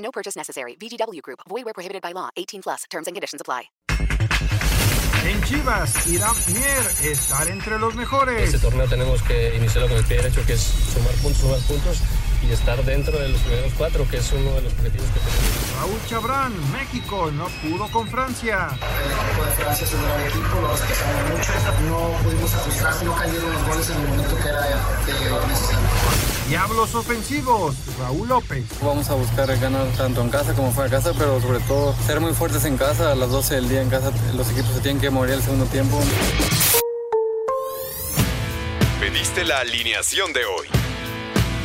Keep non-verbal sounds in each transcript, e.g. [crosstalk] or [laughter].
No purchase necessary. VGW Group. Void where prohibited by law. 18 plus. Terms and conditions apply. En Chivas, Irán Mier, estar entre los mejores. Este torneo tenemos que iniciarlo con el pie derecho, que es sumar puntos, sumar puntos y estar dentro de los primeros cuatro, que es uno de los objetivos que tenemos. Raúl Chabrán, México, no pudo con Francia. El equipo de Francia es un gran equipo, lo respetamos mucho. No pudimos ajustar, no cayeron los goles en el momento que era necesario. Diablos ofensivos, Raúl López. Vamos a buscar ganar tanto en casa como fuera de casa, pero sobre todo ser muy fuertes en casa. A las 12 del día en casa los equipos se tienen que morir el segundo tiempo. Pediste la alineación de hoy.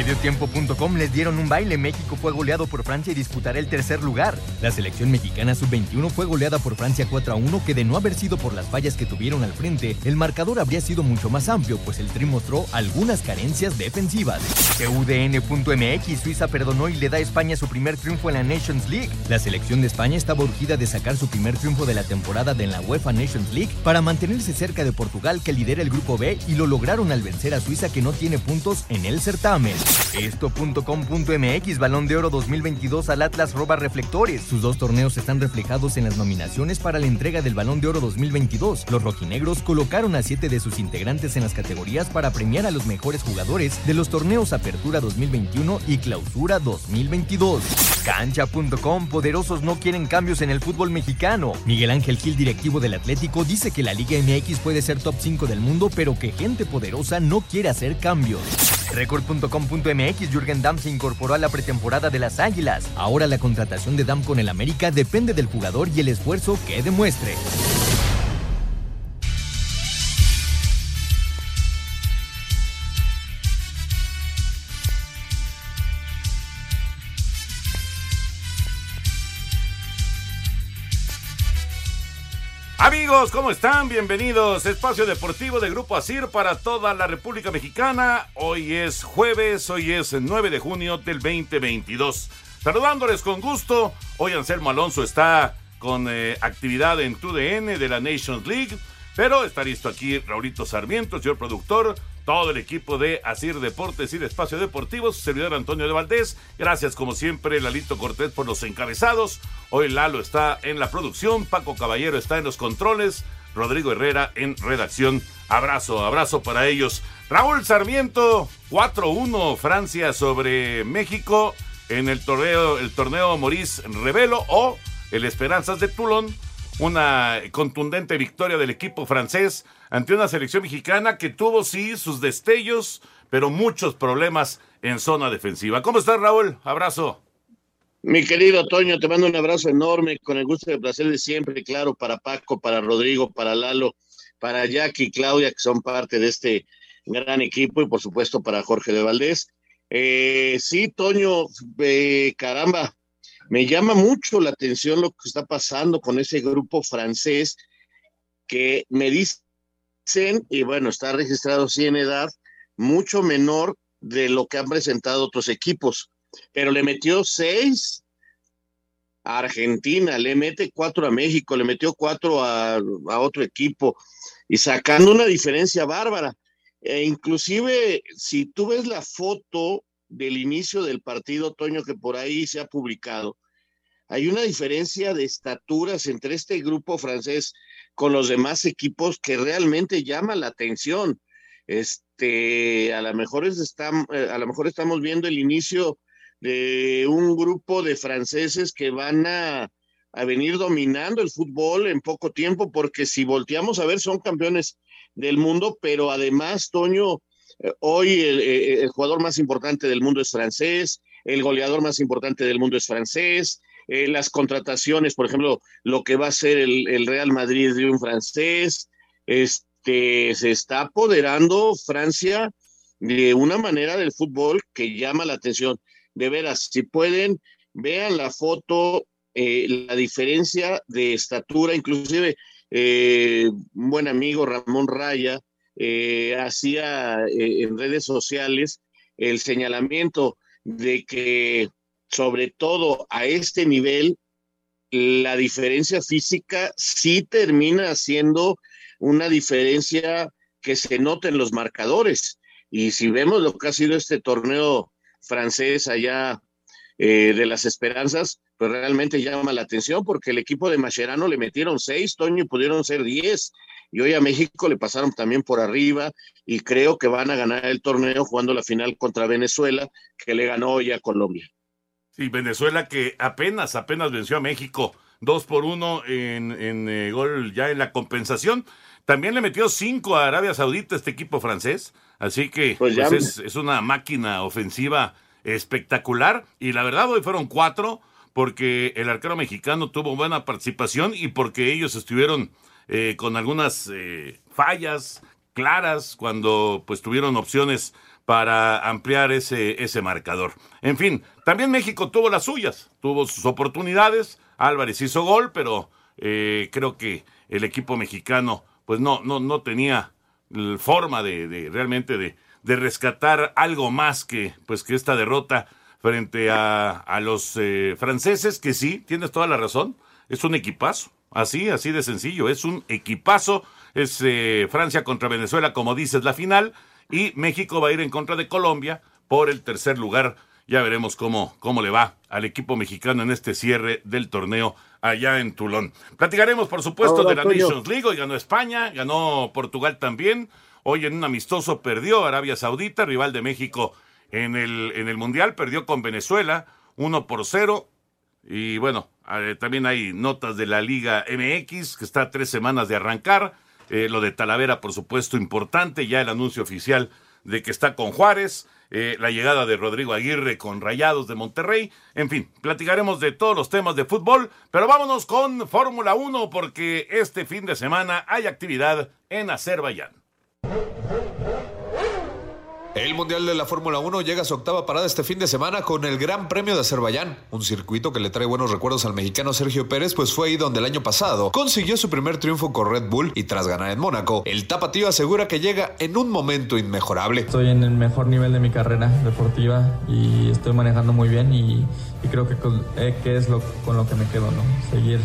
Mediotiempo.com les dieron un baile. México fue goleado por Francia y disputará el tercer lugar. La selección mexicana sub-21 fue goleada por Francia 4 a 1, que de no haber sido por las fallas que tuvieron al frente, el marcador habría sido mucho más amplio, pues el Tri mostró algunas carencias defensivas. UDN.mx Suiza perdonó y le da a España su primer triunfo en la Nations League. La selección de España estaba urgida de sacar su primer triunfo de la temporada de la UEFA Nations League para mantenerse cerca de Portugal, que lidera el grupo B, y lo lograron al vencer a Suiza, que no tiene puntos en el certamen. Esto.com.mx Balón de Oro 2022 al Atlas roba reflectores. Sus dos torneos están reflejados en las nominaciones para la entrega del Balón de Oro 2022. Los rojinegros colocaron a siete de sus integrantes en las categorías para premiar a los mejores jugadores de los torneos Apertura 2021 y Clausura 2022. Cancha.com Poderosos no quieren cambios en el fútbol mexicano. Miguel Ángel Gil, directivo del Atlético, dice que la Liga MX puede ser top 5 del mundo, pero que gente poderosa no quiere hacer cambios. Record.com.mx Jürgen Damm se incorporó a la pretemporada de las Águilas. Ahora la contratación de Damm con el América depende del jugador y el esfuerzo que demuestre. Amigos, ¿cómo están? Bienvenidos. Espacio Deportivo de Grupo Asir para toda la República Mexicana. Hoy es jueves, hoy es 9 de junio del 2022. Saludándoles con gusto. Hoy Anselmo Alonso está con eh, actividad en TUDN de la Nations League. Pero está listo aquí Raulito Sarmiento, señor productor, todo el equipo de Asir Deportes y de Espacio Deportivo, su servidor Antonio de Valdés. Gracias, como siempre, Lalito Cortés por los encabezados. Hoy Lalo está en la producción, Paco Caballero está en los controles, Rodrigo Herrera en redacción. Abrazo, abrazo para ellos. Raúl Sarmiento, 4-1 Francia sobre México en el torneo, el torneo Maurice Revelo o el Esperanzas de Toulon una contundente victoria del equipo francés ante una selección mexicana que tuvo sí sus destellos, pero muchos problemas en zona defensiva. ¿Cómo estás, Raúl? Abrazo. Mi querido Toño, te mando un abrazo enorme, con el gusto y el placer de siempre, claro, para Paco, para Rodrigo, para Lalo, para Jackie y Claudia, que son parte de este gran equipo, y por supuesto para Jorge de Valdés. Eh, sí, Toño, eh, caramba, me llama mucho la atención lo que está pasando con ese grupo francés que me dicen, y bueno, está registrado sí en edad, mucho menor de lo que han presentado otros equipos, pero le metió seis a Argentina, le mete cuatro a México, le metió cuatro a, otro equipo y sacando una diferencia bárbara. E inclusive, si tú ves la foto del inicio del partido, Toño, que por ahí se ha publicado, hay una diferencia de estaturas entre este grupo francés con los demás equipos que realmente llama la atención. este, a lo mejor estamos, eh, a lo mejor estamos viendo el inicio de un grupo de franceses que van a, a venir dominando el fútbol en poco tiempo, porque si volteamos a ver, son campeones del mundo, pero además, Toño, hoy el, jugador más importante del mundo es francés, el goleador más importante del mundo es francés, eh, las contrataciones, por ejemplo, lo que va a ser el, Real Madrid de un francés, este, se está apoderando Francia de una manera del fútbol que llama la atención. De veras, si pueden, vean la foto, eh, la diferencia de estatura, inclusive eh, un buen amigo Ramón Raya hacía en redes sociales el señalamiento de que sobre todo a este nivel, la diferencia física sí termina siendo una diferencia que se nota en los marcadores. Y si vemos lo que ha sido este torneo francés allá eh, de las esperanzas, pues realmente llama la atención porque el equipo de Mascherano le metieron seis, Toño, y pudieron ser diez. Y hoy a México le pasaron también por arriba y creo que van a ganar el torneo jugando la final contra Venezuela, que le ganó hoy a Colombia. Sí, Venezuela que apenas, apenas venció a México. Dos por uno en, en eh, gol ya en la compensación. También le metió cinco a Arabia Saudita este equipo francés. Así que pues pues es, es, una máquina ofensiva espectacular. Y la verdad, hoy fueron cuatro porque el arquero mexicano tuvo buena participación y porque ellos estuvieron eh, con algunas eh, fallas claras cuando pues tuvieron opciones para ampliar ese, ese marcador. En fin, también México tuvo las suyas, tuvo sus oportunidades, Álvarez hizo gol, pero eh, creo que el equipo mexicano pues no, no, no tenía forma de, realmente de, de, rescatar algo más que pues que esta derrota frente a, a los franceses, que sí, tienes toda la razón, es un equipazo, así, así de sencillo, es un equipazo, es eh, Francia contra Venezuela, como dices, la final, y México va a ir en contra de Colombia por el tercer lugar. Ya veremos cómo, cómo le va al equipo mexicano en este cierre del torneo allá en Tulón. Platicaremos, por supuesto, de la Nations League. Hoy ganó España, ganó Portugal también. Hoy en un amistoso perdió Arabia Saudita, rival de México en el, en el Mundial. Perdió con Venezuela, 1 por 0. Y bueno, eh, también hay notas de la Liga MX, que está a tres semanas de arrancar. Eh, lo de Talavera, por supuesto, importante, ya el anuncio oficial de que está con Juárez, eh, la llegada de Rodrigo Aguirre con Rayados de Monterrey, en fin, platicaremos de todos los temas de fútbol, pero vámonos con Fórmula 1 porque este fin de semana hay actividad en Azerbaiyán. El Mundial de la Fórmula 1 llega a su octava parada este fin de semana con el Gran Premio de Azerbaiyán, un circuito que le trae buenos recuerdos al mexicano Sergio Pérez, pues fue ahí donde el año pasado consiguió su primer triunfo con Red Bull y tras ganar en Mónaco, el tapatío asegura que llega en un momento inmejorable. Estoy en el mejor nivel de mi carrera deportiva y estoy manejando muy bien y, creo que, eh, que es lo, con lo que me quedo, ¿no? Seguir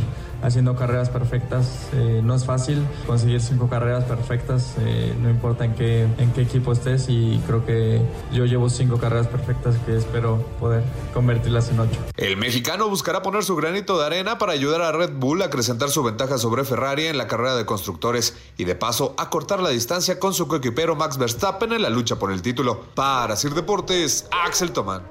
haciendo carreras perfectas. Eh, no es fácil conseguir cinco carreras perfectas, eh, no importa en qué, en qué equipo estés y creo que yo llevo cinco carreras perfectas que espero poder convertirlas en ocho. El mexicano buscará poner su granito de arena para ayudar a Red Bull a acrecentar su ventaja sobre Ferrari en la carrera de constructores y de paso a cortar la distancia con su coequipero Max Verstappen en la lucha por el título. Para Sir Deportes, Axel Tomán.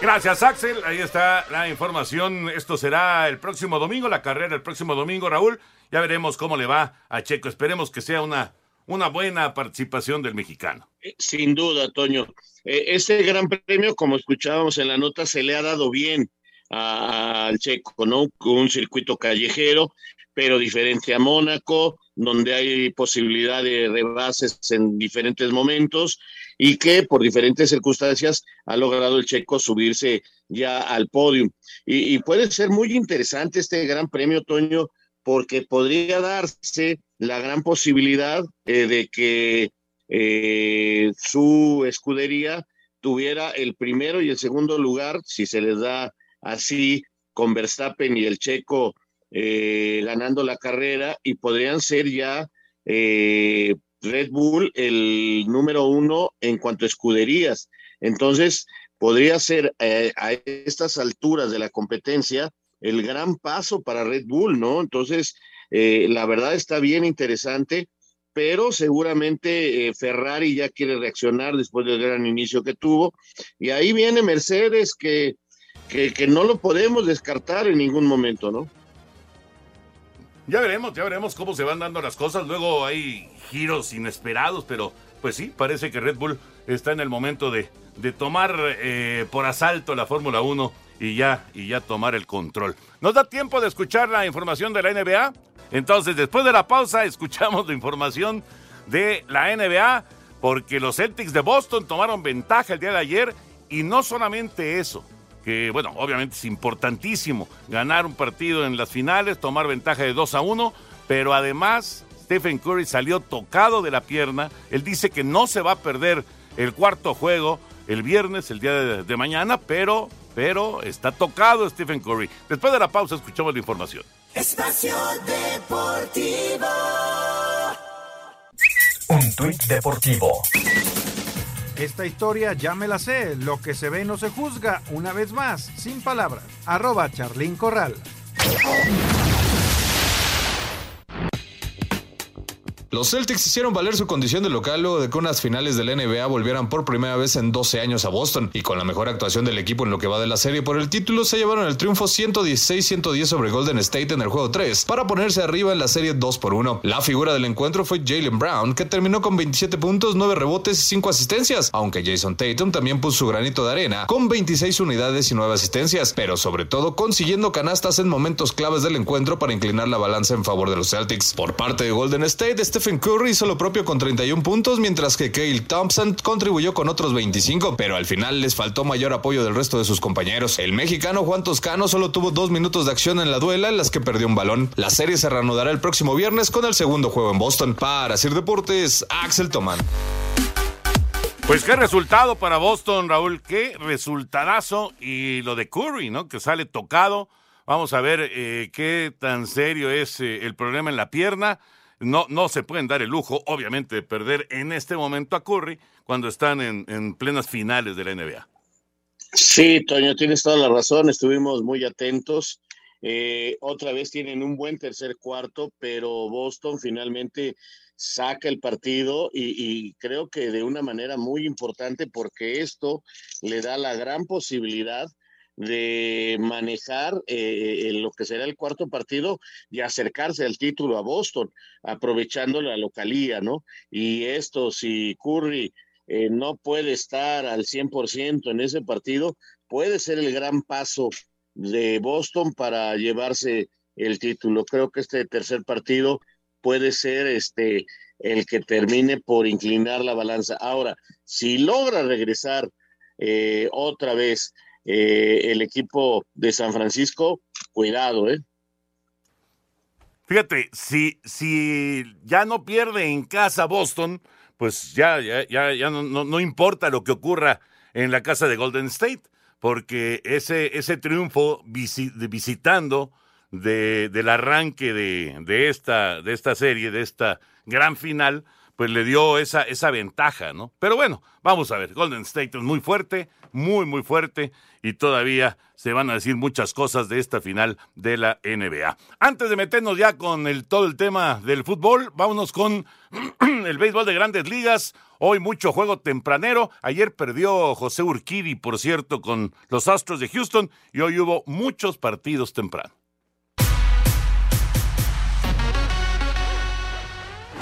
Gracias, Axel. Ahí está la información. Esto será el próximo domingo, la carrera el próximo domingo, Raúl. Ya veremos cómo le va a Checo. Esperemos que sea una, una buena participación del mexicano. Eh, sin duda, Toño. Este gran premio, como escuchábamos en la nota, se le ha dado bien al Checo, ¿no? Con un circuito callejero, pero diferente a Mónaco, donde hay posibilidad de rebases en diferentes momentos y que por diferentes circunstancias ha logrado el checo subirse ya al podio. Y, puede ser muy interesante este gran premio, Toño, porque podría darse la gran posibilidad eh, de que eh, su escudería tuviera el primero y el segundo lugar, si se les da así, con Verstappen y el checo eh, ganando la carrera, y podrían ser ya Red Bull el número uno en cuanto a escuderías. Entonces, podría ser eh, a estas alturas de la competencia el gran paso para Red Bull, ¿no? Entonces, eh, la verdad está bien interesante pero seguramente eh, Ferrari ya quiere reaccionar después del gran inicio que tuvo. Y ahí viene Mercedes, que, que no lo podemos descartar en ningún momento, ¿no? Ya veremos, ya veremos cómo se van dando las cosas. Luego hay giros inesperados, pero pues sí, parece que Red Bull está en el momento de, de tomar eh, por asalto la Fórmula 1 y ya, y ya tomar el control. ¿Nos da tiempo de escuchar la información de la NBA? Entonces, después de la pausa, [laughs] escuchamos la información de la NBA, porque los Celtics de Boston tomaron ventaja el día de ayer, y no solamente eso, que bueno, obviamente es importantísimo ganar un partido en las finales, tomar ventaja de 2 a 1, pero además Stephen Curry salió tocado de la pierna, él dice que no se va a perder el cuarto juego el viernes, el día de, de mañana, pero, pero está tocado Stephen Curry. Después de la pausa escuchamos la información. Espacio Deportivo. Un tuit deportivo. Esta historia ya me la sé. Lo que se ve no se juzga. Una vez más, sin palabras. Arroba Charlín Corral. Los Celtics hicieron valer su condición de local luego de que unas finales de la NBA volvieran por primera vez en 12 años a Boston y con la mejor actuación del equipo en lo que va de la serie por el título se llevaron el triunfo 116-110 sobre Golden State en el juego 3 para ponerse arriba en la serie 2 por 1. La figura del encuentro fue Jalen Brown que terminó con 27 puntos, 9 rebotes y 5 asistencias, aunque Jason Tatum también puso su granito de arena con 26 unidades y 9 asistencias, pero sobre todo consiguiendo canastas en momentos claves del encuentro para inclinar la balanza en favor de los Celtics. Por parte de Golden State, Stephen Curry hizo lo propio con 31 puntos, mientras que Cale Thompson contribuyó con otros 25, pero al final les faltó mayor apoyo del resto de sus compañeros. El mexicano Juan Toscano solo tuvo dos minutos de acción en la duela en las que perdió un balón. La serie se reanudará el próximo viernes con el segundo juego en Boston. Para Sir Deportes, Axel Toman. Pues qué resultado para Boston, Raúl, qué resultadazo y lo de Curry, ¿no? Que sale tocado. Vamos a ver eh, qué tan serio es eh, el problema en la pierna no, no se pueden dar el lujo, obviamente, de perder en este momento a Curry cuando están en, en plenas finales de la NBA. Sí, Toño, tienes toda la razón, estuvimos muy atentos. Eh, otra vez tienen un buen tercer cuarto, pero Boston finalmente saca el partido y, y, creo que de una manera muy importante porque esto le da la gran posibilidad de manejar eh, lo que será el cuarto partido y acercarse al título a Boston, aprovechando la localía, ¿no? Y esto, si Curry eh, no puede estar al 100% en ese partido, puede ser el gran paso de Boston para llevarse el título. Creo que este tercer partido puede ser este el que termine por inclinar la balanza. Ahora, si logra regresar eh, otra vez eh, el equipo de San Francisco, cuidado, ¿eh? Fíjate, si, si ya no pierde en casa Boston, pues ya, ya, ya, ya no, no, no, importa lo que ocurra en la casa de Golden State, porque ese, ese triunfo visitando de, del arranque de, de, esta, de esta serie, de esta gran final, pues le dio esa, esa ventaja, ¿no? Pero bueno, vamos a ver, Golden State es muy fuerte, muy, muy fuerte y todavía se van a decir muchas cosas de esta final de la NBA. Antes de meternos ya con el, todo el tema del fútbol, vámonos con [clears throat] el béisbol de grandes ligas. Hoy mucho juego tempranero. Ayer perdió José Urquidi, por cierto, con los Astros de Houston y hoy hubo muchos partidos tempranos.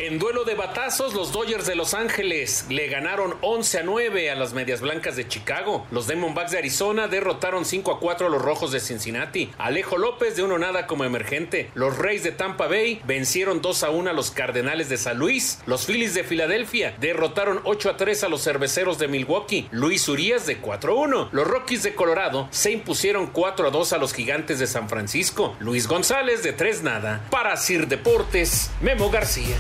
En duelo de batazos, los Dodgers de Los Ángeles le ganaron 11 a 9 a las Medias Blancas de Chicago. Los Diamondbacks de Arizona derrotaron 5 a 4 a los Rojos de Cincinnati. Alejo López de uno nada como emergente. Los Reyes de Tampa Bay vencieron 2 a 1 a los Cardenales de San Luis. Los Phillies de Filadelfia derrotaron 8 a 3 a los Cerveceros de Milwaukee. Luis Urias de 4 a 1. Los Rockies de Colorado se impusieron 4 a 2 a los Gigantes de San Francisco. Luis González de 3 nada. Para Sir Deportes, Memo García.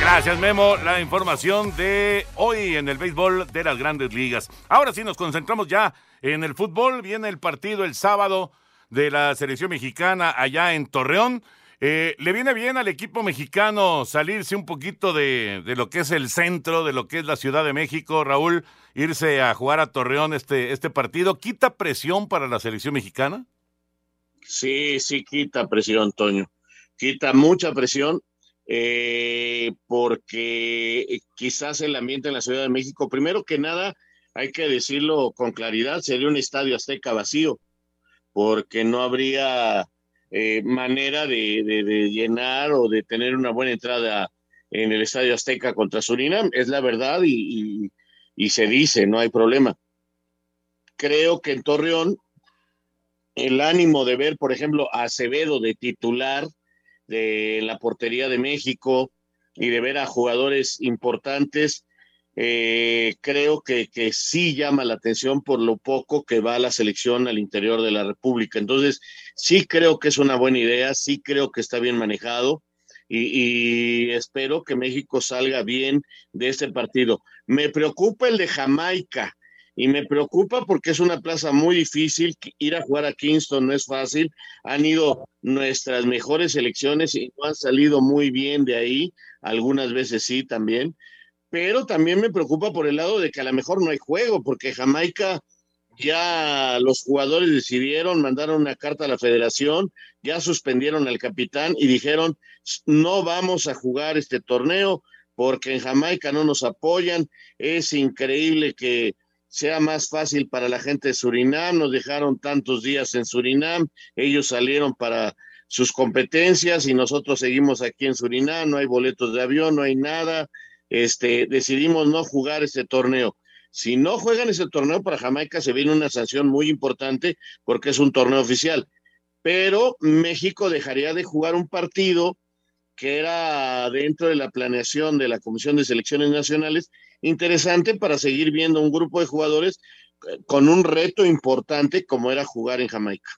Gracias, Memo. La información de hoy en el béisbol de las grandes ligas. Ahora sí nos concentramos ya en el fútbol. Viene el partido el sábado de la selección mexicana allá en Torreón. Eh, ¿Le viene bien al equipo mexicano salirse un poquito de, de, lo que es el centro, de lo que es la Ciudad de México, Raúl, irse a jugar a Torreón este, este partido? ¿Quita presión para la selección mexicana? Sí, sí, quita presión, Toño. Quita mucha presión eh, porque quizás el ambiente en la Ciudad de México, primero que nada, hay que decirlo con claridad, sería un estadio azteca vacío, porque no habría eh, manera de, llenar o de tener una buena entrada en el estadio azteca contra Surinam, es la verdad y, y se dice, no hay problema. Creo que en Torreón el ánimo de ver, por ejemplo, a Acevedo de titular, de la portería de México y de ver a jugadores importantes, eh, creo que, que, sí llama la atención por lo poco que va la selección al interior de la República. Entonces, sí creo que es una buena idea, sí creo que está bien manejado y, y espero que México salga bien de este partido. Me preocupa el de Jamaica y me preocupa porque es una plaza muy difícil. Ir a jugar a Kingston no es fácil. Han ido nuestras mejores selecciones y no han salido muy bien de ahí. Algunas veces sí también. Pero también me preocupa por el lado de que a lo mejor no hay juego, porque Jamaica ya los jugadores decidieron, mandaron una carta a la federación, ya suspendieron al capitán y dijeron, no vamos a jugar este torneo porque en Jamaica no nos apoyan. Es increíble que sea más fácil para la gente de Surinam. Nos dejaron tantos días en Surinam, ellos salieron para sus competencias y nosotros seguimos aquí en Surinam, no hay boletos de avión, no hay nada. Este, decidimos no jugar ese torneo. Si no juegan ese torneo para Jamaica se viene una sanción muy importante porque es un torneo oficial. Pero México dejaría de jugar un partido que era dentro de la planeación de la Comisión de Selecciones Nacionales interesante para seguir viendo un grupo de jugadores eh, con un reto importante como era jugar en Jamaica.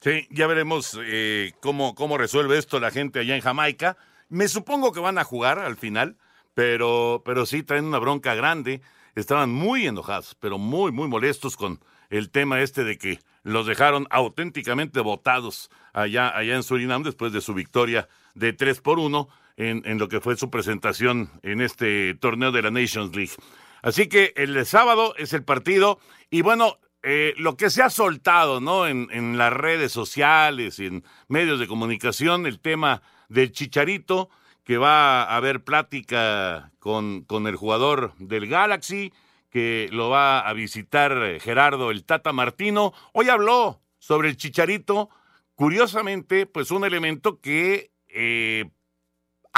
Sí, ya veremos eh, cómo, cómo resuelve esto la gente allá en Jamaica. Me supongo que van a jugar al final, pero, pero sí traen una bronca grande. Estaban muy enojados, pero muy, muy molestos con el tema este de que los dejaron auténticamente votados allá, allá en Surinam después de su victoria de 3 por 1 en, lo que fue su presentación en este torneo de la Nations League. Así que el sábado es el partido y bueno, eh, lo que se ha soltado, ¿no? En, en, las redes sociales y en medios de comunicación, el tema del Chicharito, que va a haber plática con, con el jugador del Galaxy, que lo va a visitar Gerardo el Tata Martino. Hoy habló sobre el Chicharito, curiosamente, pues un elemento que eh,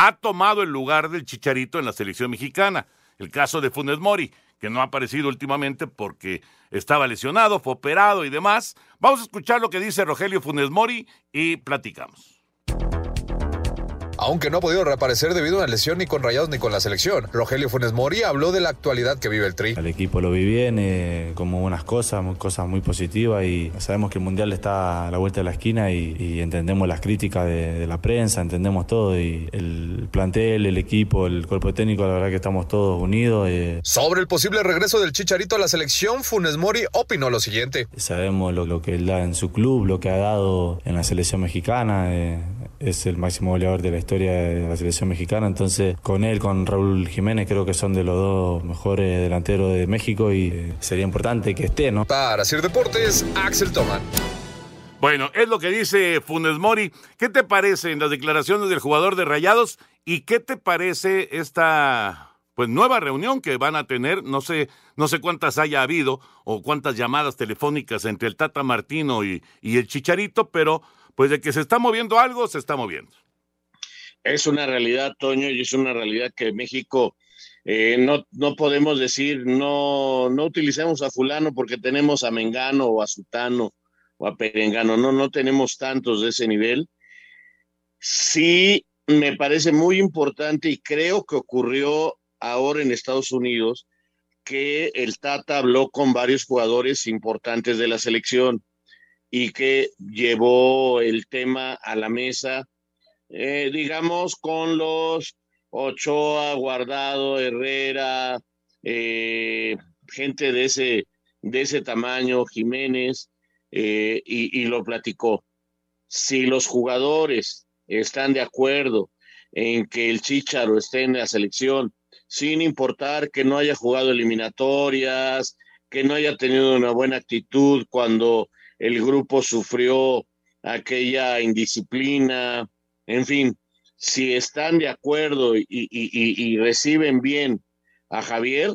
ha tomado el lugar del Chicharito en la selección mexicana. El caso de Funes Mori, que no ha aparecido últimamente porque estaba lesionado, fue operado y demás. Vamos a escuchar lo que dice Rogelio Funes Mori y platicamos aunque no ha podido reaparecer debido a una lesión ni con Rayados ni con la selección. Rogelio Funes Mori habló de la actualidad que vive el Tri. El equipo lo vi bien, eh, como buenas cosas, cosas muy positivas y sabemos que el Mundial está a la vuelta de la esquina y, entendemos las críticas de, la prensa, entendemos todo y el plantel, el equipo, el cuerpo técnico, la verdad que estamos todos unidos. Eh. Sobre el posible regreso del Chicharito a la selección, Funes Mori opinó lo siguiente. Sabemos lo, que él da en su club, lo que ha dado en la selección mexicana. Eh, es el máximo goleador de la historia de la selección mexicana, entonces con él, con Raúl Jiménez, creo que son de los dos mejores delanteros de México y eh, sería importante que esté, ¿no? Para hacer deportes, Axel Toman. Bueno, es lo que dice Funes Mori. ¿Qué te parece en las declaraciones del jugador de Rayados y qué te parece esta pues nueva reunión que van a tener, no sé, no sé cuántas haya habido o cuántas llamadas telefónicas entre el Tata Martino y, y el Chicharito, pero pues de que se está moviendo algo, se está moviendo. Es una realidad, Toño, y es una realidad que México eh, no, no podemos decir, no, no utilicemos a fulano porque tenemos a Mengano o a Sutano o a Perengano, no, no tenemos tantos de ese nivel. Sí, me parece muy importante y creo que ocurrió ahora en Estados Unidos que el Tata habló con varios jugadores importantes de la selección y que llevó el tema a la mesa, eh, digamos, con los Ochoa, Guardado, Herrera, eh, gente de ese, de ese tamaño, Jiménez, eh, y, y lo platicó. Si los jugadores están de acuerdo en que el Chicharo esté en la selección, sin importar que no haya jugado eliminatorias, que no haya tenido una buena actitud cuando el grupo sufrió aquella indisciplina, en fin, si están de acuerdo y, reciben bien a Javier,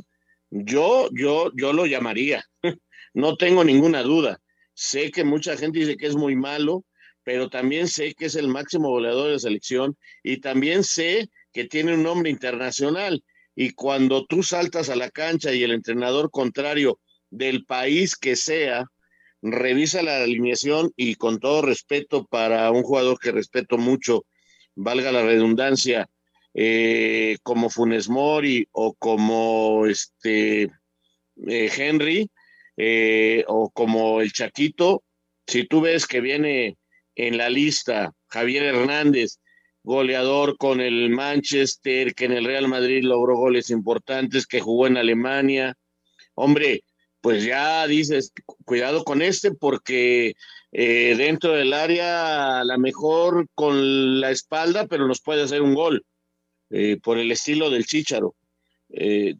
yo, yo, yo lo llamaría. [laughs] No tengo ninguna duda. Sé que mucha gente dice que es muy malo, pero también sé que es el máximo goleador de la selección y también sé que tiene un nombre internacional. Y cuando tú saltas a la cancha y el entrenador contrario del país que sea, revisa la alineación y con todo respeto para un jugador que respeto mucho, valga la redundancia, eh, como Funes Mori o como este eh, Henry eh, o como el Chaquito, si tú ves que viene en la lista Javier Hernández, goleador con el Manchester, que en el Real Madrid logró goles importantes, que jugó en Alemania, hombre, pues ya dices, cuidado con este porque eh, dentro del área a lo mejor con la espalda, pero nos puede hacer un gol eh, por el estilo del Chícharo. Eh,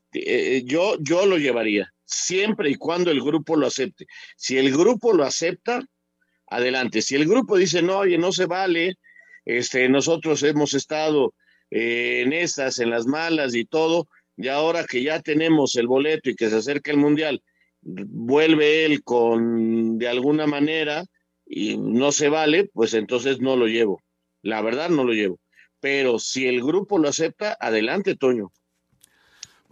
yo, yo lo llevaría, siempre y cuando el grupo lo acepte. Si el grupo lo acepta, adelante. Si el grupo dice, no, oye, no se vale, este, nosotros hemos estado en estas, en las malas y todo, y ahora que ya tenemos el boleto y que se acerca el Mundial, vuelve él con, de alguna manera, y no se vale, pues entonces no lo llevo. La verdad no lo llevo. Pero si el grupo lo acepta, adelante, Toño.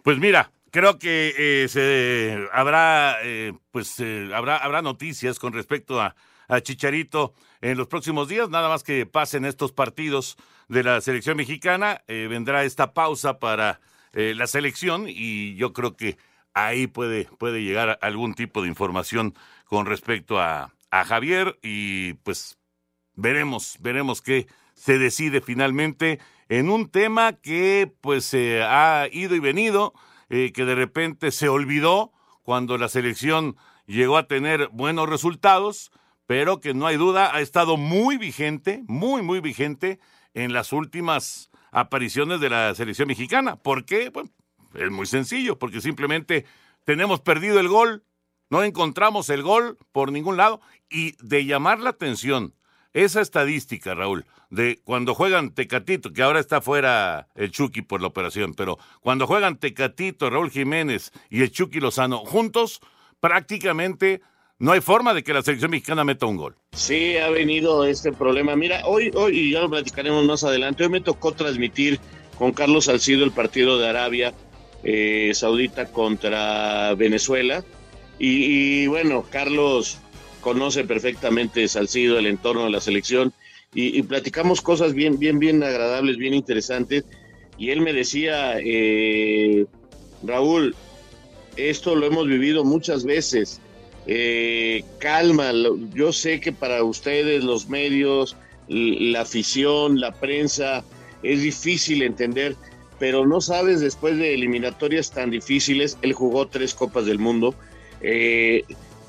Pues mira, creo que eh, se habrá, eh, pues eh, habrá, habrá noticias con respecto a, a Chicharito en los próximos días. Nada más que pasen estos partidos de la selección mexicana, vendrá esta pausa para la selección y yo creo que ahí puede, puede llegar algún tipo de información con respecto a, a Javier y pues veremos, veremos qué se decide finalmente en un tema que pues se ha ido y venido, eh, que de repente se olvidó cuando la selección llegó a tener buenos resultados, pero que no hay duda ha estado muy vigente, muy, muy vigente en las últimas apariciones de la selección mexicana. ¿Por qué? Es muy sencillo, porque simplemente tenemos perdido el gol, no encontramos el gol por ningún lado y de llamar la atención esa estadística, Raúl, de cuando juegan Tecatito, que ahora está fuera el Chucky por la operación, pero cuando juegan Tecatito, Raúl Jiménez y el Chucky Lozano juntos, prácticamente no hay forma de que la selección mexicana meta un gol. Sí, ha venido este problema. Mira, hoy, hoy, y ya lo platicaremos más adelante, hoy me tocó transmitir con Carlos Salcido el partido de Arabia eh, Saudita contra Venezuela. Y, bueno, Carlos conoce perfectamente Salcido, el entorno de la selección, y, y, platicamos cosas bien, bien, bien agradables, bien interesantes. Y él me decía, eh, Raúl, esto lo hemos vivido muchas veces. Eh, calma, yo sé que para ustedes los medios, la afición, la prensa, es difícil entender, pero no sabes después de eliminatorias tan difíciles, él jugó tres Copas del Mundo, eh,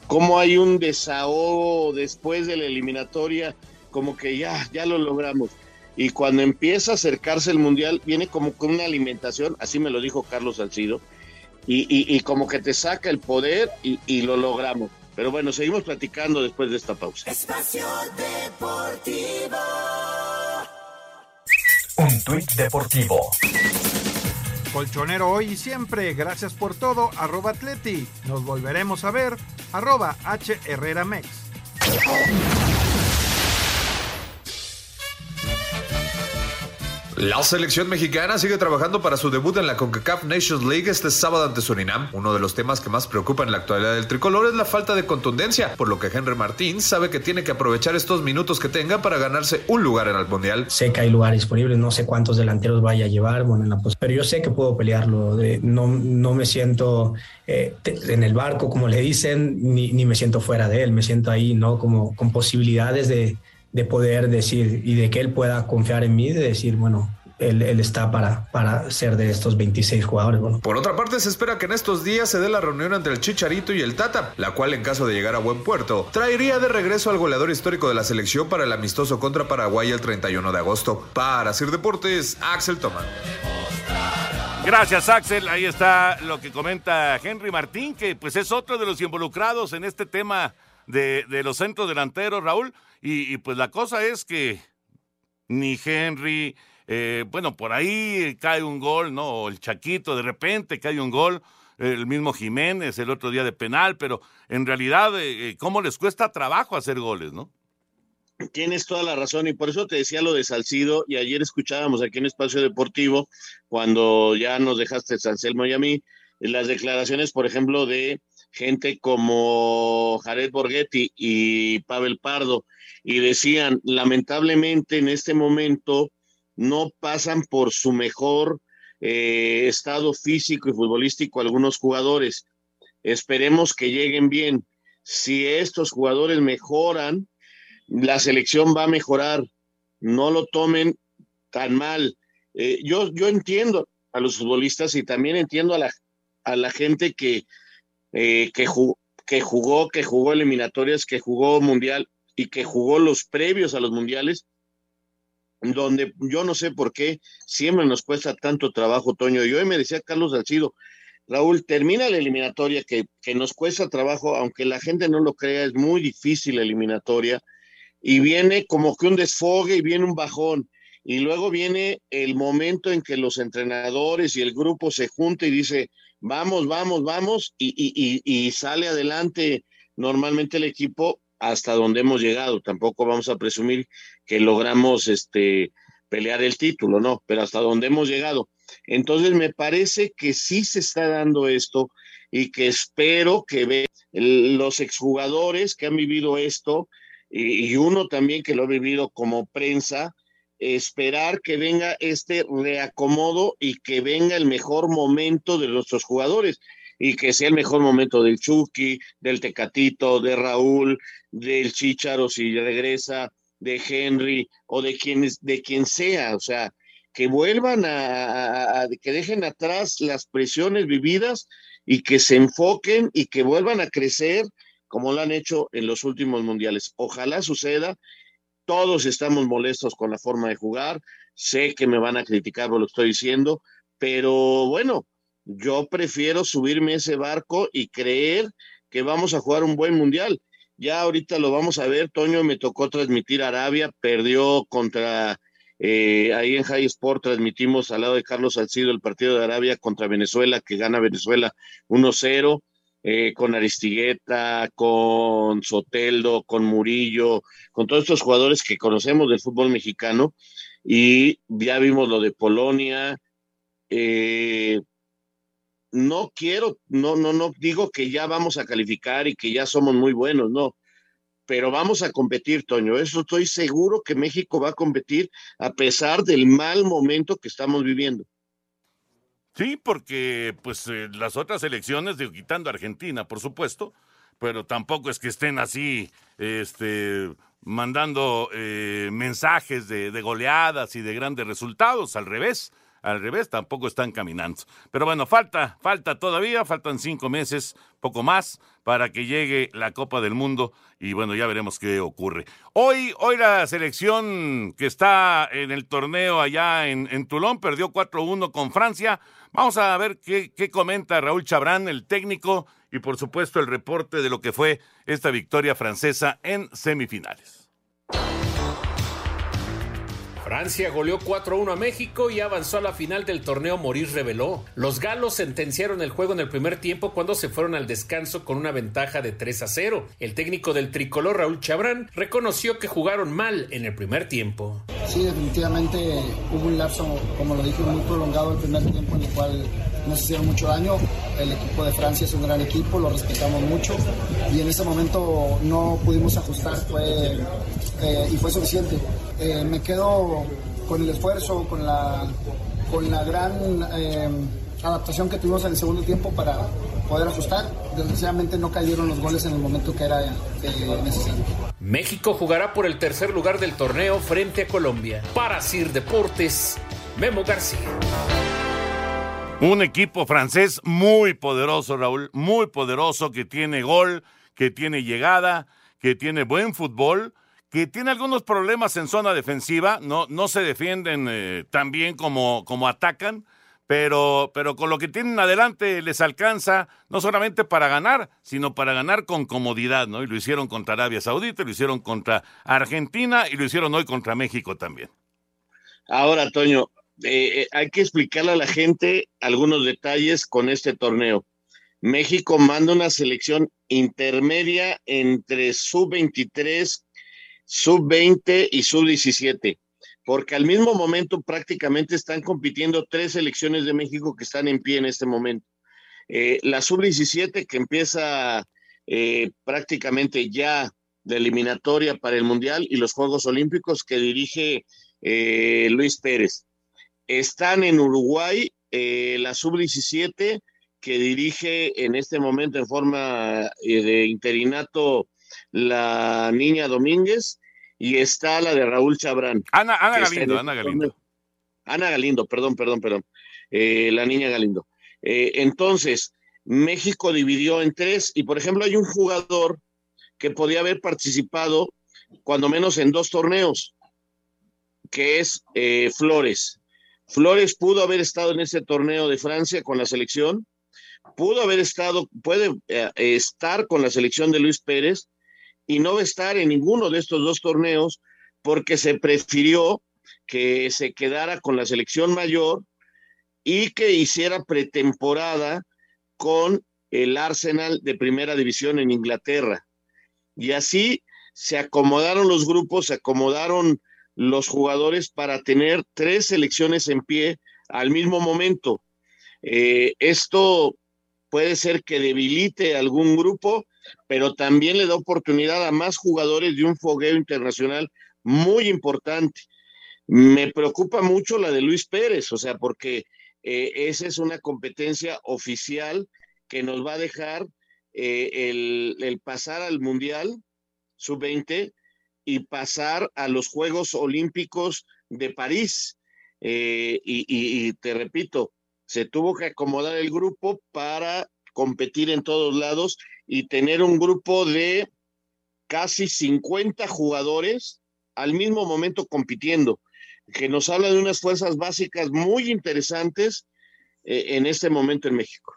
cómo hay un desahogo después de la eliminatoria, como que ya, ya lo logramos. Y cuando empieza a acercarse el Mundial, viene como con una alimentación, así me lo dijo Carlos Salcido, y, y, como que te saca el poder y, y, lo logramos. Pero bueno, seguimos platicando después de esta pausa. Espacio Deportivo. Tuit deportivo. Colchonero hoy y siempre, gracias por todo, arroba atleti. Nos volveremos a ver, arroba H Herrera Mex. La selección mexicana sigue trabajando para su debut en la CONCACAF Nations League este sábado ante Surinam. Uno de los temas que más preocupa en la actualidad del tricolor es la falta de contundencia, por lo que Henry Martín sabe que tiene que aprovechar estos minutos que tenga para ganarse un lugar en el Mundial. Sé que hay lugares disponibles, no sé cuántos delanteros vaya a llevar, bueno, en la pero yo sé que puedo pelearlo. No, no me siento eh, en el barco, como le dicen, ni me siento fuera de él, me siento ahí, ¿no? Como con posibilidades de de poder decir y de que él pueda confiar en mí, de decir, bueno, él, él, está para, para ser de estos 26 jugadores. Bueno. Por otra parte, se espera que en estos días se dé la reunión entre el Chicharito y el Tata, la cual, en caso de llegar a buen puerto, traería de regreso al goleador histórico de la selección para el amistoso contra Paraguay el 31 de agosto. Para Sir Deportes, Axel Tomán. Gracias, Axel. Ahí está lo que comenta Henry Martín, que pues es otro de los involucrados en este tema de, de los centros delanteros, Raúl. Y, y, pues la cosa es que ni Henry, Eh, bueno, por ahí cae un gol, ¿no? El Chaquito, de repente cae un gol, el mismo Jiménez el otro día de penal, pero en realidad, eh, eh, ¿cómo les cuesta trabajo hacer goles, no? Tienes toda la razón y por eso te decía lo de Salcido y ayer escuchábamos aquí en Espacio Deportivo cuando ya nos dejaste San Selmo y a mí las declaraciones, por ejemplo, de gente como Jared Borghetti y Pavel Pardo y decían, lamentablemente en este momento no pasan por su mejor eh, estado físico y futbolístico algunos jugadores. Esperemos que lleguen bien. Si estos jugadores mejoran, la selección va a mejorar. No lo tomen tan mal. Eh, yo, yo entiendo a los futbolistas y también entiendo a la, a la gente que, eh, que, jugó, que jugó eliminatorias, que jugó mundial y que jugó los previos a los mundiales, donde yo no sé por qué siempre nos cuesta tanto trabajo, Toño. Y hoy me decía Carlos Salcido, Raúl, termina la eliminatoria que, que nos cuesta trabajo, aunque la gente no lo crea, es muy difícil la eliminatoria, y viene como que un desfogue y viene un bajón. Y luego viene el momento en que los entrenadores y el grupo se juntan y dice, vamos, vamos, vamos, y, y, y, y sale adelante normalmente el equipo hasta donde hemos llegado. Tampoco vamos a presumir que logramos este, pelear el título, no, pero hasta donde hemos llegado. Entonces me parece que sí se está dando esto y que espero que ve los exjugadores que han vivido esto y, y uno también que lo ha vivido como prensa, esperar que venga este reacomodo y que venga el mejor momento de nuestros jugadores y que sea el mejor momento del Chucky, del Tecatito, de Raúl, del Chicharo si regresa, de Henry o de quien, de quien sea, o sea, que vuelvan a, a, a, que dejen atrás las presiones vividas y que se enfoquen y que vuelvan a crecer como lo han hecho en los últimos mundiales. Ojalá suceda. Todos estamos molestos con la forma de jugar. Sé que me van a criticar lo estoy diciendo, pero bueno, yo prefiero subirme a ese barco y creer que vamos a jugar un buen mundial. Ya ahorita lo vamos a ver, Toño me tocó transmitir Arabia, perdió contra, eh, ahí en High Sport transmitimos al lado de Carlos Salcido el partido de Arabia contra Venezuela, que gana Venezuela 1-0, eh, con Aristigueta, con Soteldo, con Murillo, con todos estos jugadores que conocemos del fútbol mexicano, y ya vimos lo de Polonia, eh, no quiero, no, no, no digo que ya vamos a calificar y que ya somos muy buenos, no, pero vamos a competir, Toño. Eso estoy seguro que México va a competir a pesar del mal momento que estamos viviendo. Sí, porque pues eh, las otras elecciones, de, quitando a Argentina, por supuesto, pero tampoco es que estén así, este, mandando eh, mensajes de goleadas y de grandes resultados, al revés al revés, tampoco están caminando. Pero bueno, falta, falta todavía, faltan cinco meses, poco más, para que llegue la Copa del Mundo y bueno, ya veremos qué ocurre. Hoy, hoy la selección que está en el torneo allá en, Toulon perdió 4-1 con Francia. Vamos a ver qué, qué comenta Raúl Chabrán, el técnico, y por supuesto el reporte de lo que fue esta victoria francesa en semifinales. Francia goleó 4-1 a México y avanzó a la final del torneo Morir reveló. Los galos sentenciaron el juego en el primer tiempo cuando se fueron al descanso con una ventaja de 3 a 0. El técnico del tricolor Raúl Chabrán reconoció que jugaron mal en el primer tiempo. Sí, definitivamente hubo un lapso, como lo dije, muy prolongado el primer tiempo en el cual nos hicieron mucho daño. El equipo de Francia es un gran equipo, lo respetamos mucho y en ese momento no pudimos ajustar fue, eh, y fue suficiente. Eh, me quedo con el esfuerzo, con la, con la gran eh, adaptación que tuvimos en el segundo tiempo para poder ajustar. Desgraciadamente no cayeron los goles en el momento que era eh, necesario. México jugará por el tercer lugar del torneo frente a Colombia. Para Sir Deportes, Memo García. Un equipo francés muy poderoso, Raúl, muy poderoso, que tiene gol, que tiene llegada, que tiene buen fútbol que tiene algunos problemas en zona defensiva, no, no se defienden eh, tan bien como, como atacan, pero, pero con lo que tienen adelante les alcanza no solamente para ganar, sino para ganar con comodidad, ¿no? Y lo hicieron contra Arabia Saudita, lo hicieron contra Argentina y lo hicieron hoy contra México también. Ahora, Toño, eh, eh, hay que explicarle a la gente algunos detalles con este torneo. México manda una selección intermedia entre sub-23, sub-20 y sub-17, porque al mismo momento prácticamente están compitiendo tres selecciones de México que están en pie en este momento. Eh, la sub-17 que empieza prácticamente ya de eliminatoria para el Mundial y los Juegos Olímpicos que dirige Luis Pérez. Están en Uruguay eh, la sub-17 que dirige en este momento en forma eh, de interinato la niña Domínguez y está la de Raúl Chabrán. Ana, Galindo, Ana Galindo. Ana Galindo, perdón, perdón, perdón. Eh, la niña Galindo. entonces, México dividió en tres y, por ejemplo, hay un jugador que podía haber participado cuando menos en dos torneos, que es Flores. Flores pudo haber estado en ese torneo de Francia con la selección, pudo haber estado, puede eh, estar con la selección de Luis Pérez y no estar en ninguno de estos dos torneos porque se prefirió que se quedara con la selección mayor y que hiciera pretemporada con el Arsenal de primera división en Inglaterra. Y así se acomodaron los grupos, se acomodaron los jugadores para tener tres selecciones en pie al mismo momento. Eh, esto puede ser que debilite algún grupo, pero también le da oportunidad a más jugadores de un fogueo internacional muy importante. Me preocupa mucho la de Luis Pérez, o sea, porque eh, esa es una competencia oficial que nos va a dejar eh, el, el pasar al Mundial sub-20 y pasar a los Juegos Olímpicos de París. Eh, y, te repito, se tuvo que acomodar el grupo para competir en todos lados y tener un grupo de casi 50 jugadores al mismo momento compitiendo, que nos habla de unas fuerzas básicas muy interesantes eh, en este momento en México.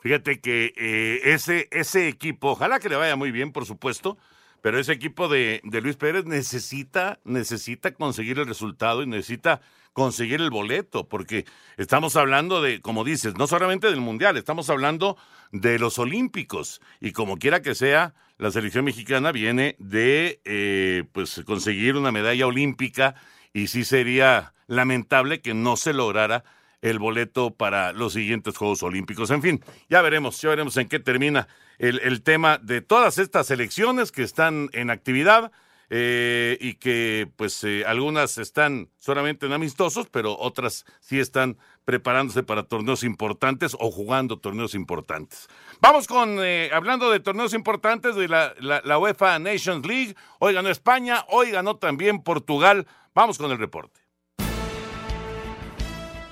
Fíjate que eh, ese, ese equipo, ojalá que le vaya muy bien, por supuesto, pero ese equipo de, Luis Pérez necesita, necesita conseguir el resultado y necesita conseguir el boleto, porque estamos hablando de, como dices, no solamente del Mundial, estamos hablando de los Olímpicos. Y como quiera que sea, la selección mexicana viene de eh, pues conseguir una medalla olímpica y sí sería lamentable que no se lograra el boleto para los siguientes Juegos Olímpicos. En fin, ya veremos, ya veremos en qué termina el, tema de todas estas elecciones que están en actividad. Eh, y que pues eh, algunas están solamente en amistosos, pero otras sí están preparándose para torneos importantes o jugando torneos importantes. Vamos con, eh, hablando de torneos importantes de la, la UEFA Nations League, hoy ganó España, hoy ganó también Portugal. Vamos con el reporte.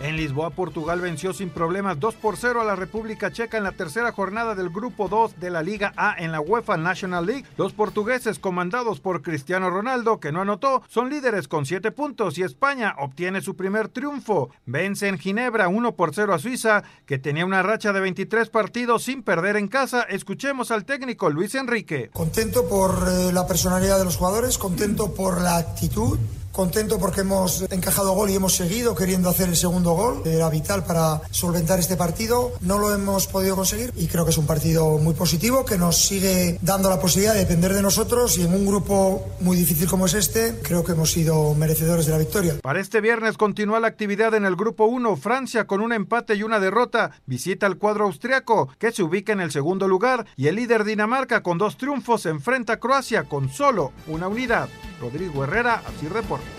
En Lisboa, Portugal venció sin problemas 2 por 0 a la República Checa en la tercera jornada del Grupo 2 de la Liga A en la UEFA National League. Los portugueses, comandados por Cristiano Ronaldo, que no anotó, son líderes con 7 puntos y España obtiene su primer triunfo. Vence en Ginebra 1 por 0 a Suiza, que tenía una racha de 23 partidos sin perder en casa. Escuchemos al técnico Luis Enrique. Contento por eh, la personalidad de los jugadores, contento por la actitud Contento porque hemos encajado gol y hemos seguido queriendo hacer el segundo gol. Era vital para solventar este partido. No lo hemos podido conseguir y creo que es un partido muy positivo que nos sigue dando la posibilidad de depender de nosotros y en un grupo muy difícil como es este, creo que hemos sido merecedores de la victoria. Para este viernes continúa la actividad en el grupo 1. Francia con un empate y una derrota visita al cuadro austriaco que se ubica en el segundo lugar y el líder Dinamarca con dos triunfos enfrenta a Croacia con solo una unidad. Rodrigo Herrera, así reporta.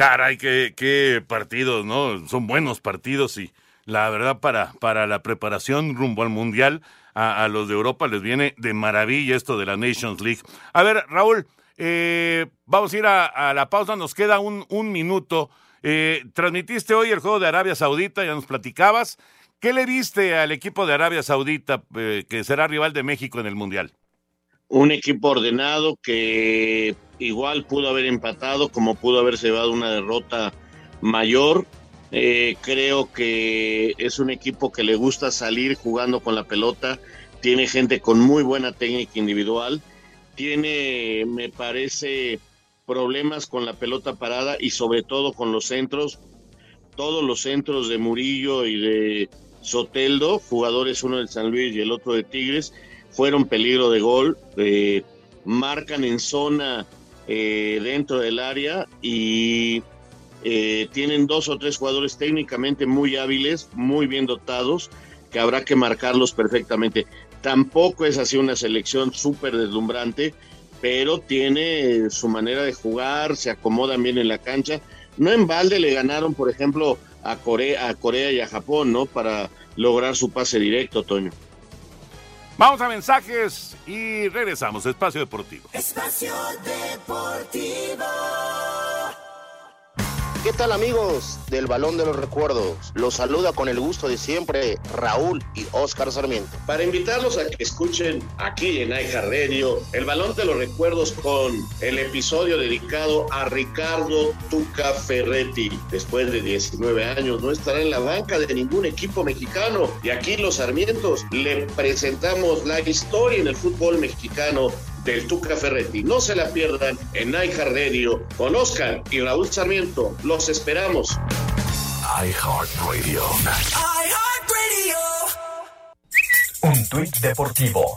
Caray, qué, partidos, ¿no? Son buenos partidos y la verdad para, para la preparación rumbo al Mundial a, los de Europa les viene de maravilla esto de la Nations League. A ver, Raúl, eh, vamos a ir a, la pausa, nos queda un, un minuto. Eh, transmitiste hoy el juego de Arabia Saudita, ya nos platicabas. ¿Qué le viste al equipo de Arabia Saudita eh, que será rival de México en el Mundial? un equipo ordenado que igual pudo haber empatado como pudo haber llevado una derrota mayor. Eh, creo que es un equipo que le gusta salir jugando con la pelota, tiene gente con muy buena técnica individual, tiene, me parece, problemas con la pelota parada y sobre todo con los centros. Todos los centros de Murillo y de Soteldo, jugadores uno del San Luis y el otro de Tigres, fueron peligro de gol, eh, marcan en zona eh, dentro del área y eh, tienen dos o tres jugadores técnicamente muy hábiles, muy bien dotados, que habrá que marcarlos perfectamente. Tampoco es así una selección súper deslumbrante, pero tiene su manera de jugar, se acomodan bien en la cancha. No en balde le ganaron, por ejemplo, a Corea, a Corea y a Japón, ¿no? Para lograr su pase directo, Toño. Vamos a mensajes y regresamos. Espacio Deportivo. Espacio Deportivo. ¿Qué tal amigos del Balón de los Recuerdos? Los saluda con el gusto de siempre Raúl y Oscar Sarmiento. Para invitarlos a que escuchen aquí en Aija Radio el Balón de los Recuerdos con el episodio dedicado a Ricardo Tuca Ferretti. Después de 19 años no estará en la banca de ningún equipo mexicano y aquí los Sarmientos le presentamos la historia en el fútbol mexicano del Tuca Ferretti. No se la pierdan en iHeartRadio con Oscar y Raúl Sarmiento. Los esperamos. iHeartRadio. iHeartRadio. Un tuit deportivo.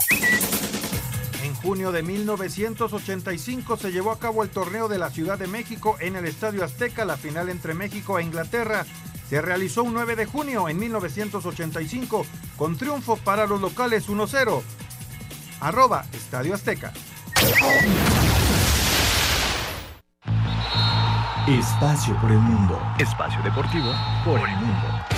En junio de 1985 se llevó a cabo el torneo de la Ciudad de México en el Estadio Azteca, la final entre México e Inglaterra. Se realizó un 9 de junio en 1985 con triunfo para los locales 1-0. Arroba Estadio Azteca. Espacio por el mundo. Espacio deportivo por el mundo.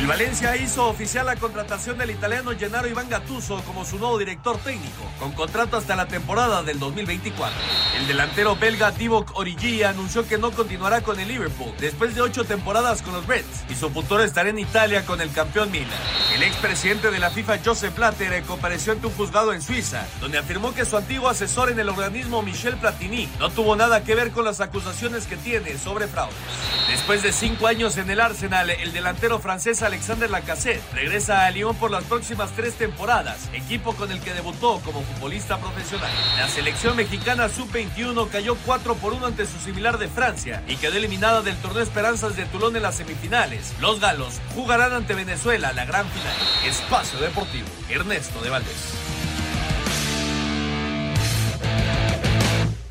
El Valencia hizo oficial la contratación del italiano Gennaro Iván Gattuso como su nuevo director técnico, con contrato hasta la temporada del 2024. El delantero belga Divock Origi anunció que no continuará con el Liverpool después de ocho temporadas con los Reds y su futuro estará en Italia con el campeón Milan. El expresidente de la FIFA, Joseph Blatter, compareció ante un juzgado en Suiza, donde afirmó que su antiguo asesor en el organismo, Michel Platini, no tuvo nada que ver con las acusaciones que tiene sobre fraudes. Después de cinco años en el Arsenal, el delantero francés Alexander Lacazette regresa a Lyon por las próximas tres temporadas, equipo con el que debutó como futbolista profesional. La selección mexicana sub-21 cayó 4 por 1 ante su similar de Francia y quedó eliminada del torneo Esperanzas de Toulon en las semifinales. Los galos jugarán ante Venezuela la gran final. Espacio Deportivo, Ernesto de Valdés.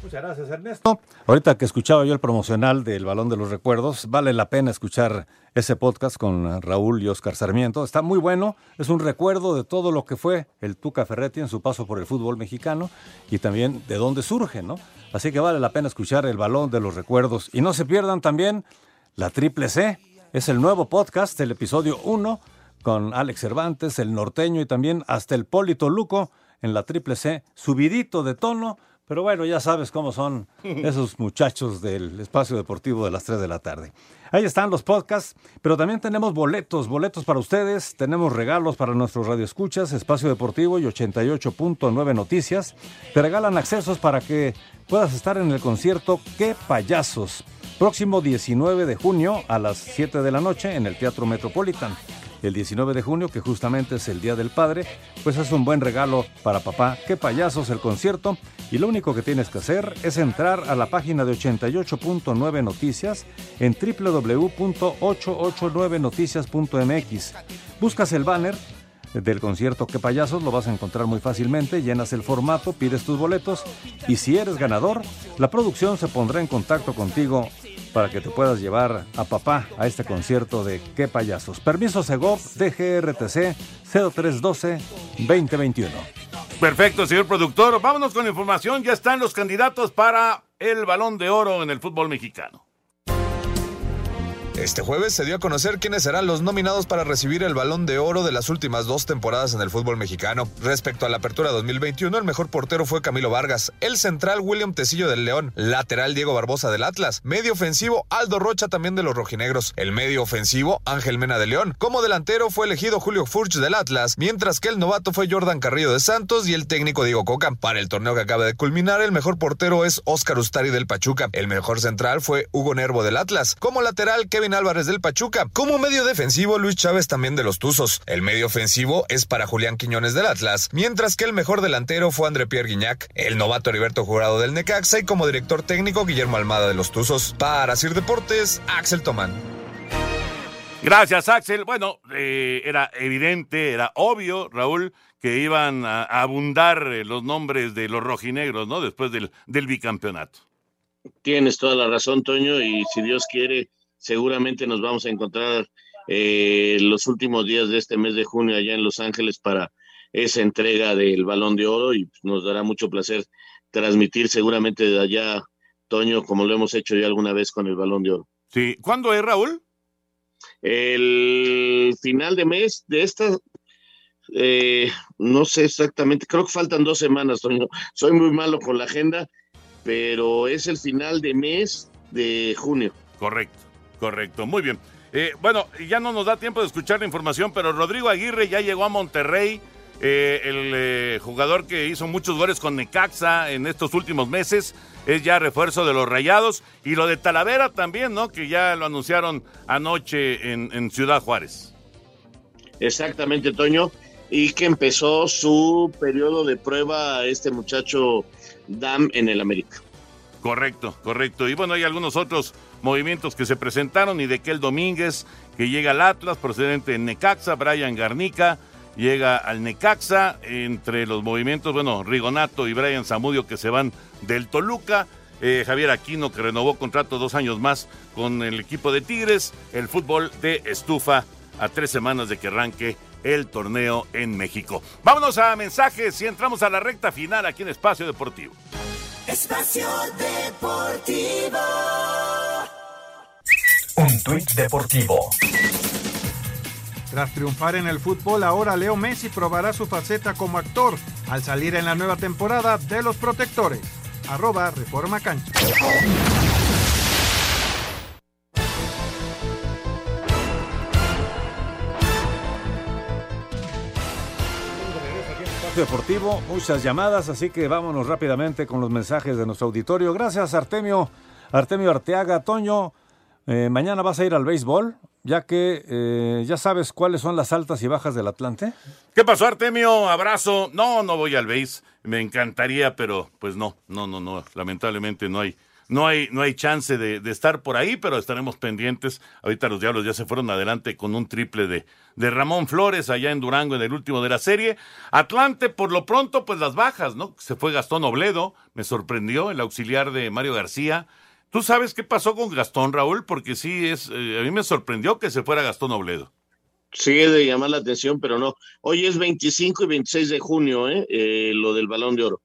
Muchas gracias, Ernesto. Ahorita que escuchaba yo el promocional del Balón de los Recuerdos, vale la pena escuchar ese podcast con Raúl y Oscar Sarmiento. Está muy bueno, es un recuerdo de todo lo que fue el Tuca Ferretti en su paso por el fútbol mexicano y también de dónde surge, ¿no? Así que vale la pena escuchar el Balón de los Recuerdos. Y no se pierdan también la Triple C, es el nuevo podcast, el episodio 1, con Alex Cervantes, el norteño y también hasta el Polito Luco en la Triple C, subidito de tono pero bueno, ya sabes cómo son esos muchachos del espacio deportivo de las 3 de la tarde. Ahí están los podcasts, pero también tenemos boletos, boletos para ustedes, tenemos regalos para nuestros radioescuchas, Espacio Deportivo y 88.9 Noticias. Te regalan accesos para que puedas estar en el concierto Qué Payasos, próximo 19 de junio a las 7 de la noche en el Teatro Metropolitan el 19 de junio, que justamente es el Día del Padre, pues es un buen regalo para papá. Qué payasos el concierto. Y lo único que tienes que hacer es entrar a la página de 88.9 Noticias en www.889noticias.mx. Buscas el banner del concierto Qué Payasos, lo vas a encontrar muy fácilmente, llenas el formato, pides tus boletos y si eres ganador, la producción se pondrá en contacto contigo para que te puedas llevar a papá a este concierto de Qué Payasos. Permiso Segov DGRTC 0312-2021. Perfecto, señor productor. Vámonos con información. Ya están los candidatos para el balón de oro en el fútbol mexicano. Este jueves se dio a conocer quiénes serán los nominados para recibir el balón de oro de las últimas dos temporadas en el fútbol mexicano. Respecto a la apertura 2021, el mejor portero fue Camilo Vargas, el central William Tecillo del León, lateral Diego Barbosa del Atlas, medio ofensivo Aldo Rocha también de los rojinegros, el medio ofensivo Ángel Mena de León. Como delantero fue elegido Julio Furch del Atlas, mientras que el novato fue Jordan Carrillo de Santos y el técnico Diego Coca. Para el torneo que acaba de culminar, el mejor portero es Oscar Ustari del Pachuca, el mejor central fue Hugo Nervo del Atlas. Como lateral, Kevin Kevin Álvarez del Pachuca. Como medio defensivo, Luis Chávez también de los Tuzos. El medio ofensivo es para Julián Quiñones del Atlas, mientras que el mejor delantero fue André Pierre Guignac, el novato Heriberto Jurado del Necaxa y como director técnico Guillermo Almada de los Tuzos. Para Sir Deportes, Axel Tomán. Gracias, Axel. Bueno, eh, era evidente, era obvio, Raúl, que iban a, a abundar eh, los nombres de los rojinegros, ¿no? Después del, del bicampeonato. Tienes toda la razón, Toño, y si Dios quiere, seguramente nos vamos a encontrar eh, los últimos días de este mes de junio allá en Los Ángeles para esa entrega del Balón de Oro y nos dará mucho placer transmitir seguramente de allá, Toño, como lo hemos hecho ya alguna vez con el Balón de Oro. Sí, ¿cuándo es, Raúl? El final de mes de esta, eh, no sé exactamente, creo que faltan dos semanas, Toño. Soy muy malo con la agenda, pero es el final de mes de junio. Correcto, correcto, muy bien. Eh, bueno, ya no nos da tiempo de escuchar la información, pero Rodrigo Aguirre ya llegó a Monterrey, eh, el eh, jugador que hizo muchos goles con Necaxa en estos últimos meses, es ya refuerzo de los Rayados, y lo de Talavera también, ¿no? Que ya lo anunciaron anoche en, en Ciudad Juárez. Exactamente, Toño. Y que empezó su periodo de prueba este muchacho Dam en el América. Correcto, correcto. Y bueno, hay algunos otros movimientos que se presentaron. Y de Kel Domínguez, que llega al Atlas, procedente de Necaxa. Brian Garnica llega al Necaxa. Entre los movimientos, bueno, Rigonato y Brian Zamudio que se van del Toluca. Eh, Javier Aquino que renovó contrato dos años más con el equipo de Tigres. El fútbol de estufa a tres semanas de que arranque el torneo en México. Vámonos a mensajes y entramos a la recta final aquí en Espacio Deportivo. Espacio Deportivo. Tuit deportivo. Tras triunfar en el fútbol, ahora Leo Messi probará su faceta como actor al salir en la nueva temporada de Los Protectores. Arroba Reforma Cancha. Deportivo, muchas llamadas, así que vámonos rápidamente con los mensajes de nuestro auditorio. Gracias, Artemio, Artemio Arteaga, Toño. Eh, mañana vas a ir al béisbol, ya que eh, ya sabes cuáles son las altas y bajas del Atlante. ¿Qué pasó, Artemio? Abrazo. No, no voy al base. Me encantaría, pero pues no, no, no, no. Lamentablemente no hay, no hay, no hay chance de, de estar por ahí, pero estaremos pendientes. Ahorita los Diablos ya se fueron adelante con un triple de, de Ramón Flores allá en Durango en el último de la serie. Atlante, por lo pronto, pues las bajas, ¿no? Se fue Gastón Obledo, me sorprendió, el auxiliar de Mario García. ¿Tú sabes qué pasó con Gastón, Raúl? Porque sí, es, eh, a mí me sorprendió que se fuera Gastón Obledo. Sí, es de llamar la atención, pero no. Hoy es 25 y 26 de junio, ¿eh? Eh, lo del balón de oro.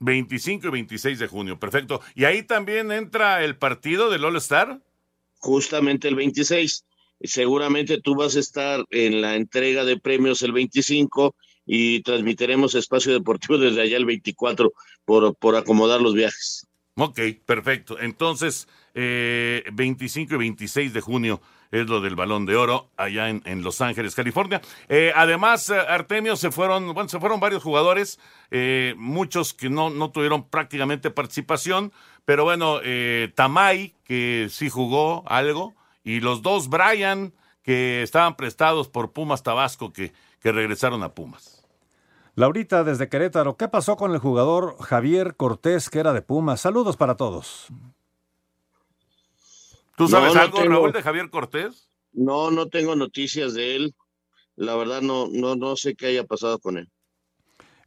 25 y 26 de junio, perfecto. ¿Y ahí también entra el partido del All Star? Justamente el 26. Seguramente tú vas a estar en la entrega de premios el 25 y transmitiremos Espacio Deportivo desde allá el 24 por, por acomodar los viajes. Ok, perfecto. Entonces, eh, 25 y 26 de junio es lo del Balón de Oro allá en, Los Ángeles, California. Eh, además, eh, Artemio, se fueron, bueno, se fueron varios jugadores, eh, muchos que no, no tuvieron prácticamente participación, pero bueno, Tamay, que sí jugó algo, y los dos Brian, que estaban prestados por Pumas Tabasco, que, que regresaron a Pumas. Laurita desde Querétaro, ¿qué pasó con el jugador Javier Cortés, que era de Pumas? Saludos para todos. ¿Tú sabes No, no algo, tengo- Raúl, de Javier Cortés? No, no tengo noticias de él. La verdad no, no, no sé qué haya pasado con él.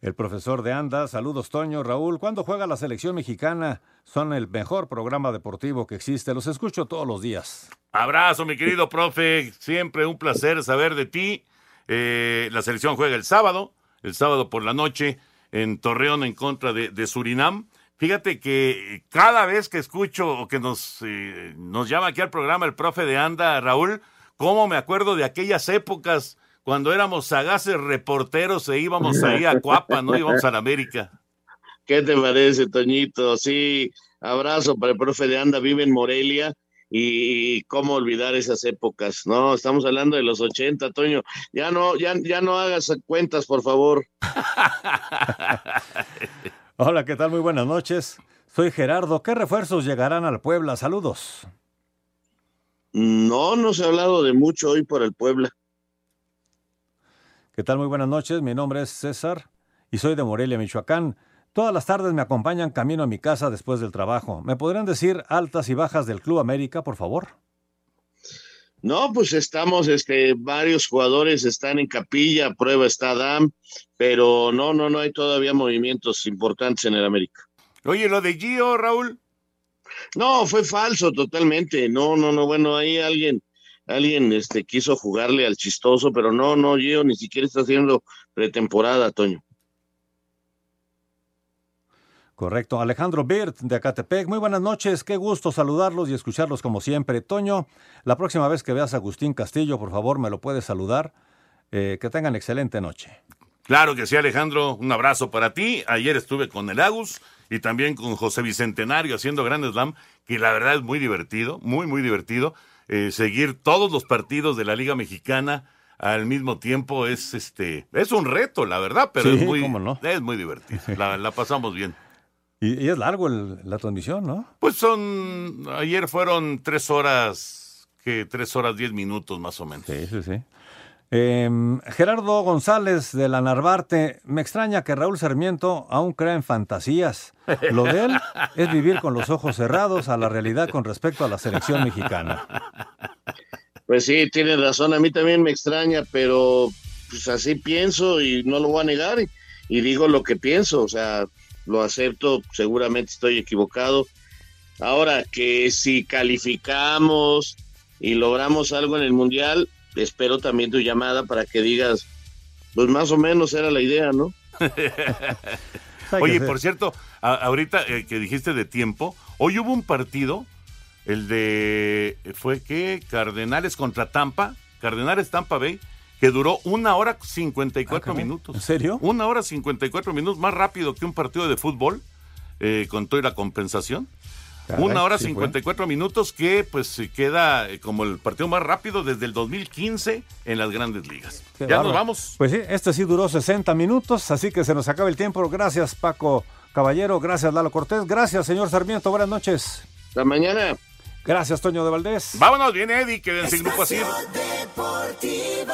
El profesor de Anda, saludos Toño, Raúl. ¿Cuándo juega la selección mexicana? Son el mejor programa deportivo que existe. Los escucho todos los días. Abrazo, mi querido profe. Siempre un placer saber de ti. Eh, la selección juega el sábado, el sábado por la noche, en Torreón en contra de, Surinam. Fíjate que cada vez que escucho o que nos, eh, nos llama aquí al programa el profe de Anda, Raúl, cómo me acuerdo de aquellas épocas cuando éramos sagaces reporteros e íbamos ahí a Cuapa, ¿no? Íbamos a la América. ¿Qué te parece, Toñito? Sí, abrazo para el profe de Anda, vive en Morelia. Y cómo olvidar esas épocas, ¿no? Estamos hablando de los 80, Toño. Ya no, ya, ya no hagas cuentas, por favor. [laughs] Hola, ¿qué tal? Muy buenas noches. Soy Gerardo. ¿Qué refuerzos llegarán al Puebla? Saludos. No, no se ha hablado de mucho hoy por el Puebla. ¿Qué tal? Muy buenas noches. Mi nombre es César y soy de Morelia, Michoacán. Todas las tardes me acompañan camino a mi casa después del trabajo. ¿Me podrían decir altas y bajas del Club América, por favor? No, pues estamos, este, varios jugadores están en capilla, prueba está Adam, pero no, no, no hay todavía movimientos importantes en el América. Oye, lo de Gio, Raúl. No, fue falso totalmente. No, no, no, bueno, ahí alguien, alguien este, quiso jugarle al chistoso, pero no, no, Gio ni siquiera está haciendo pretemporada, Toño. Correcto. Alejandro Birt de Acatepec. Muy buenas noches. Qué gusto saludarlos y escucharlos como siempre. Toño, la próxima vez que veas a Agustín Castillo, por favor, me lo puedes saludar. Eh, que tengan excelente noche. Claro que sí, Alejandro. Un abrazo para ti. Ayer estuve con el Agus y también con José Bicentenario haciendo Grand Slam, que la verdad es muy divertido, muy, muy divertido. Eh, seguir todos los partidos de la Liga Mexicana al mismo tiempo es este es un reto, la verdad, pero Sí, es muy no. es muy divertido. La, la pasamos bien. Y, y es largo el- la transmisión, ¿no? Pues son ayer fueron tres horas que tres horas diez minutos más o menos. Sí, sí, sí. Em, Gerardo González de la Narvarte, me extraña que Raúl Sarmiento aún crea en fantasías. Lo de él es vivir con los ojos cerrados a la realidad con respecto a la selección mexicana. Pues sí, tienes razón, a mí también me extraña, pero pues así pienso y no lo voy a negar y, y digo lo que pienso, o sea, lo acepto, seguramente estoy equivocado. Ahora que si calificamos y logramos algo en el Mundial, espero también tu llamada para que digas, pues más o menos era la idea, ¿no? [laughs] Oye, por cierto, a- ahorita eh, que dijiste de tiempo, hoy hubo un partido, el de, ¿fue qué? Cardenales contra Tampa, Cardenales Tampa Bay, que duró una hora 54 caray. minutos. ¿En serio? Una hora 54 minutos, más rápido que un partido de fútbol, eh, con toda la compensación. Caray, una hora sí fue. 54 minutos que pues se queda eh, como el partido más rápido desde el 2015 en las grandes ligas. Qué ya nos vamos. Pues sí, este sí duró 60 minutos, así que se nos acaba el tiempo. Gracias, Paco Caballero. Gracias, Lalo Cortés. Gracias, señor Sarmiento. Buenas noches. Hasta mañana. Gracias, Toño de Valdés. Vámonos, viene Eddie, quédense en grupo así. Deportivo.